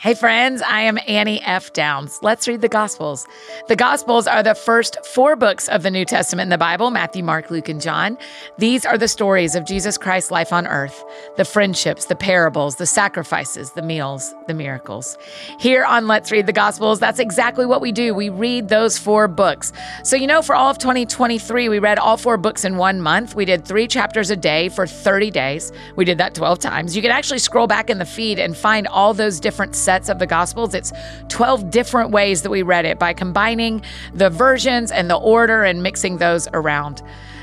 Hey, friends, I am Annie F. Downs. Let's read the Gospels. The Gospels are the first four books of the New Testament in the Bible Matthew, Mark, Luke, and John. These are the stories of Jesus Christ's life on earth the friendships, the parables, the sacrifices, the meals, the miracles. Here on Let's Read the Gospels, that's exactly what we do. We read those four books. So, you know, for all of 2023, we read all four books in one month. We did three chapters a day for 30 days. We did that 12 times. You can actually scroll back in the feed and find all those different sets of the Gospels. It's 12 different ways that we read it by combining the versions and the order and mixing those around.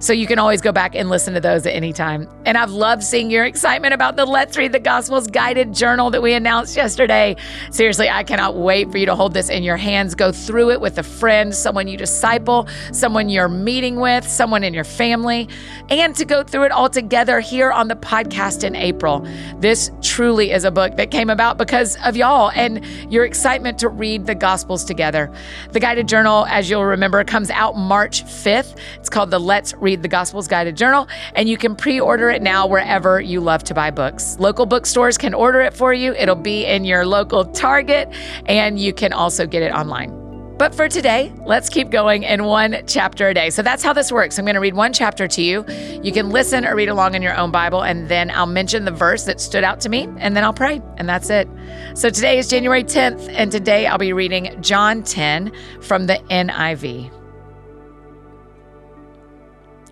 So you can always go back and listen to those at any time. And I've loved seeing your excitement about the Let's Read the Gospels guided journal that we announced yesterday. Seriously, I cannot wait for you to hold this in your hands. Go through it with a friend, someone you disciple, someone you're meeting with, someone in your family, and to go through it all together here on the podcast in April. This truly is a book that came about because of y'all and your excitement to read the Gospels together. The guided journal, as you'll remember, comes out March 5th. It's called the Let's Read read the Gospels Guided Journal, and you can pre order it now wherever you love to buy books. Local bookstores can order it for you, it'll be in your local Target, and you can also get it online. But for today, let's keep going in one chapter a day. So that's how this works. I'm going to read one chapter to you. You can listen or read along in your own Bible, and then I'll mention the verse that stood out to me, and then I'll pray, and that's it. So today is January 10th, and today I'll be reading John 10 from the NIV.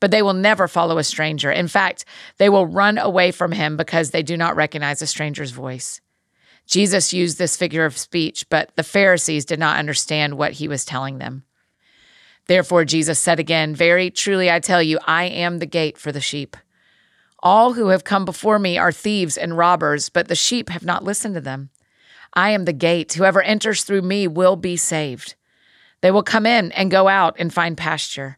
but they will never follow a stranger. In fact, they will run away from him because they do not recognize a stranger's voice. Jesus used this figure of speech, but the Pharisees did not understand what he was telling them. Therefore, Jesus said again, Very truly I tell you, I am the gate for the sheep. All who have come before me are thieves and robbers, but the sheep have not listened to them. I am the gate. Whoever enters through me will be saved. They will come in and go out and find pasture.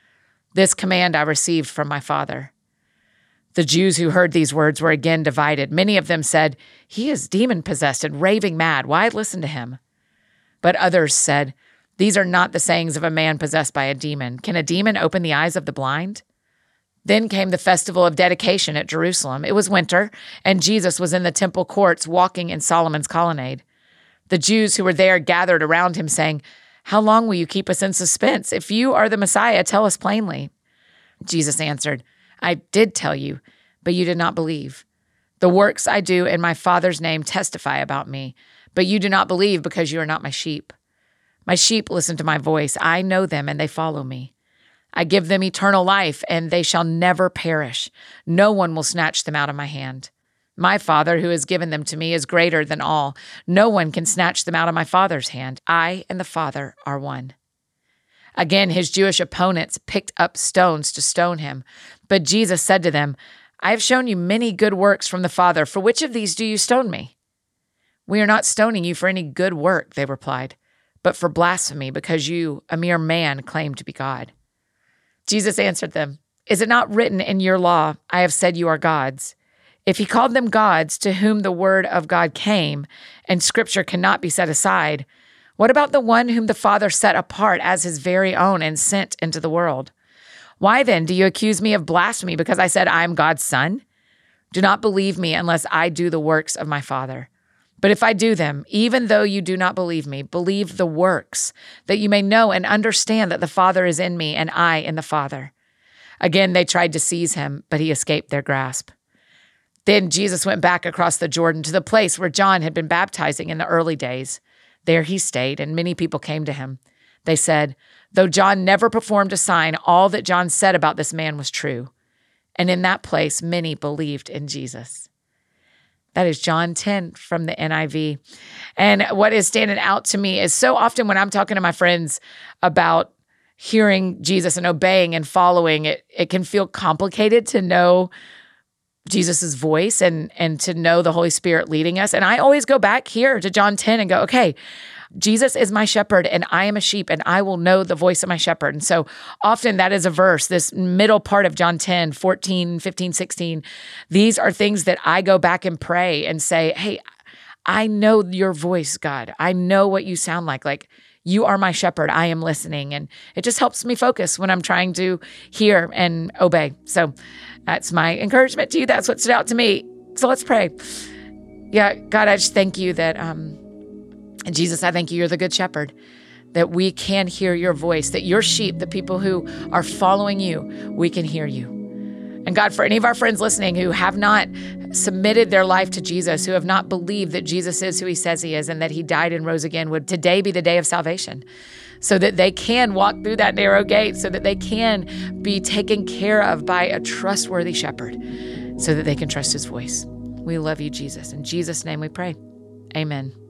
This command I received from my father. The Jews who heard these words were again divided. Many of them said, He is demon possessed and raving mad. Why listen to him? But others said, These are not the sayings of a man possessed by a demon. Can a demon open the eyes of the blind? Then came the festival of dedication at Jerusalem. It was winter, and Jesus was in the temple courts walking in Solomon's colonnade. The Jews who were there gathered around him, saying, how long will you keep us in suspense? If you are the Messiah, tell us plainly. Jesus answered, I did tell you, but you did not believe. The works I do in my Father's name testify about me, but you do not believe because you are not my sheep. My sheep listen to my voice. I know them and they follow me. I give them eternal life, and they shall never perish. No one will snatch them out of my hand. My Father, who has given them to me, is greater than all. No one can snatch them out of my Father's hand. I and the Father are one. Again, his Jewish opponents picked up stones to stone him. But Jesus said to them, I have shown you many good works from the Father. For which of these do you stone me? We are not stoning you for any good work, they replied, but for blasphemy, because you, a mere man, claim to be God. Jesus answered them, Is it not written in your law, I have said you are gods? If he called them gods to whom the word of God came, and scripture cannot be set aside, What about the one whom the Father set apart as his very own and sent into the world? Why then do you accuse me of blasphemy because I said I am God's son? Do not believe me unless I do the works of my Father. But if I do them, even though you do not believe me, believe the works, that you may know and understand that the Father is in me and I in the Father. Again, they tried to seize him, but he escaped their grasp. Then Jesus went back across the Jordan to the place where John had been baptizing in the early days. There he stayed, and many people came to him. They said, Though John never performed a sign, all that John said about this man was true. And in that place, many believed in Jesus. That is John 10 from the NIV. And what is standing out to me is so often when I'm talking to my friends about hearing Jesus and obeying and following, it, it can feel complicated to know Jesus's voice and and to know the Holy Spirit leading us. And I always go back here to John 10 and go, okay, Jesus is my shepherd and I am a sheep and I will know the voice of my shepherd. And so often that is a verse, this middle part of John 10, 14, 15, 16. These are things that I go back and pray and say, hey, I know your voice, God. I know what you sound like. Like, you are my shepherd. I am listening. And it just helps me focus when I'm trying to hear and obey. So that's my encouragement to you. That's what stood out to me. So let's pray. Yeah, God, I just thank you that, um, Jesus, I thank you, you're the good shepherd, that we can hear your voice, that your sheep, the people who are following you, we can hear you. And God, for any of our friends listening who have not submitted their life to Jesus, who have not believed that Jesus is who he says he is and that he died and rose again, would today be the day of salvation so that they can walk through that narrow gate, so that they can be taken care of by a trustworthy shepherd, so that they can trust his voice. We love you, Jesus. In Jesus' name we pray. Amen.